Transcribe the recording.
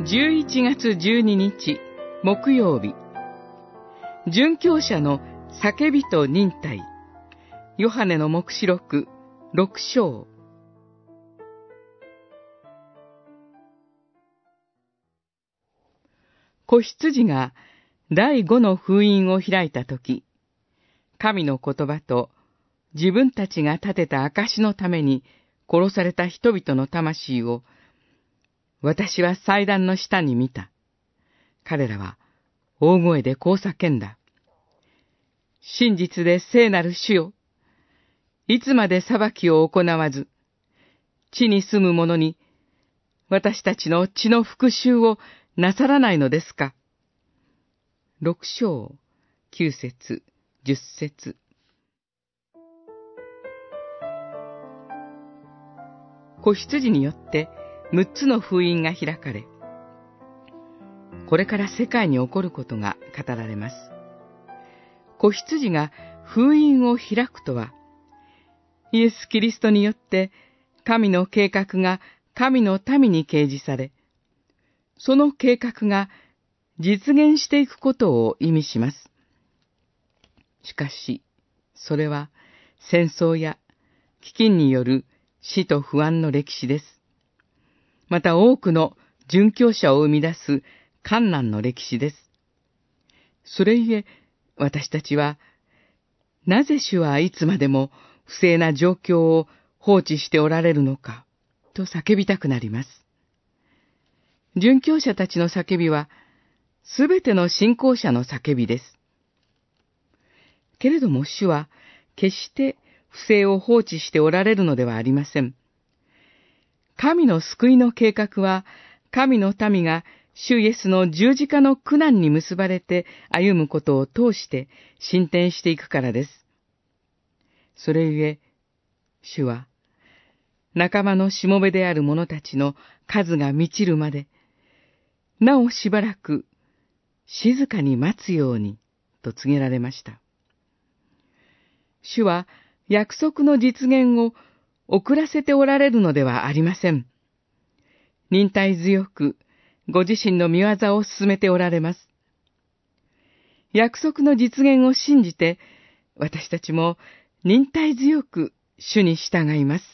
11月12日木曜日。殉教者の叫びと忍耐。ヨハネの目視録6章。子羊が第五の封印を開いたとき、神の言葉と自分たちが立てた証のために殺された人々の魂を、私は祭壇の下に見た。彼らは大声でこう叫んだ。真実で聖なる主よ。いつまで裁きを行わず、地に住む者に、私たちの血の復讐をなさらないのですか六章、九節、十節。子羊によって六つの封印が開かれ、これから世界に起こることが語られます。子羊が封印を開くとは、イエス・キリストによって神の計画が神の民に掲示され、その計画が実現していくことを意味します。しかし、それは戦争や飢饉による死と不安の歴史です。また多くの殉教者を生み出す観難の歴史です。それゆえ、私たちは、なぜ主はいつまでも不正な状況を放置しておられるのか、と叫びたくなります。殉教者たちの叫びは、すべての信仰者の叫びです。けれども主は、決して不正を放置しておられるのではありません。神の救いの計画は、神の民が主イエスの十字架の苦難に結ばれて歩むことを通して進展していくからです。それゆえ、主は、仲間のしもべである者たちの数が満ちるまで、なおしばらく静かに待つように、と告げられました。主は約束の実現を遅らせておられるのではありません。忍耐強く、ご自身の見業を進めておられます。約束の実現を信じて、私たちも忍耐強く主に従います。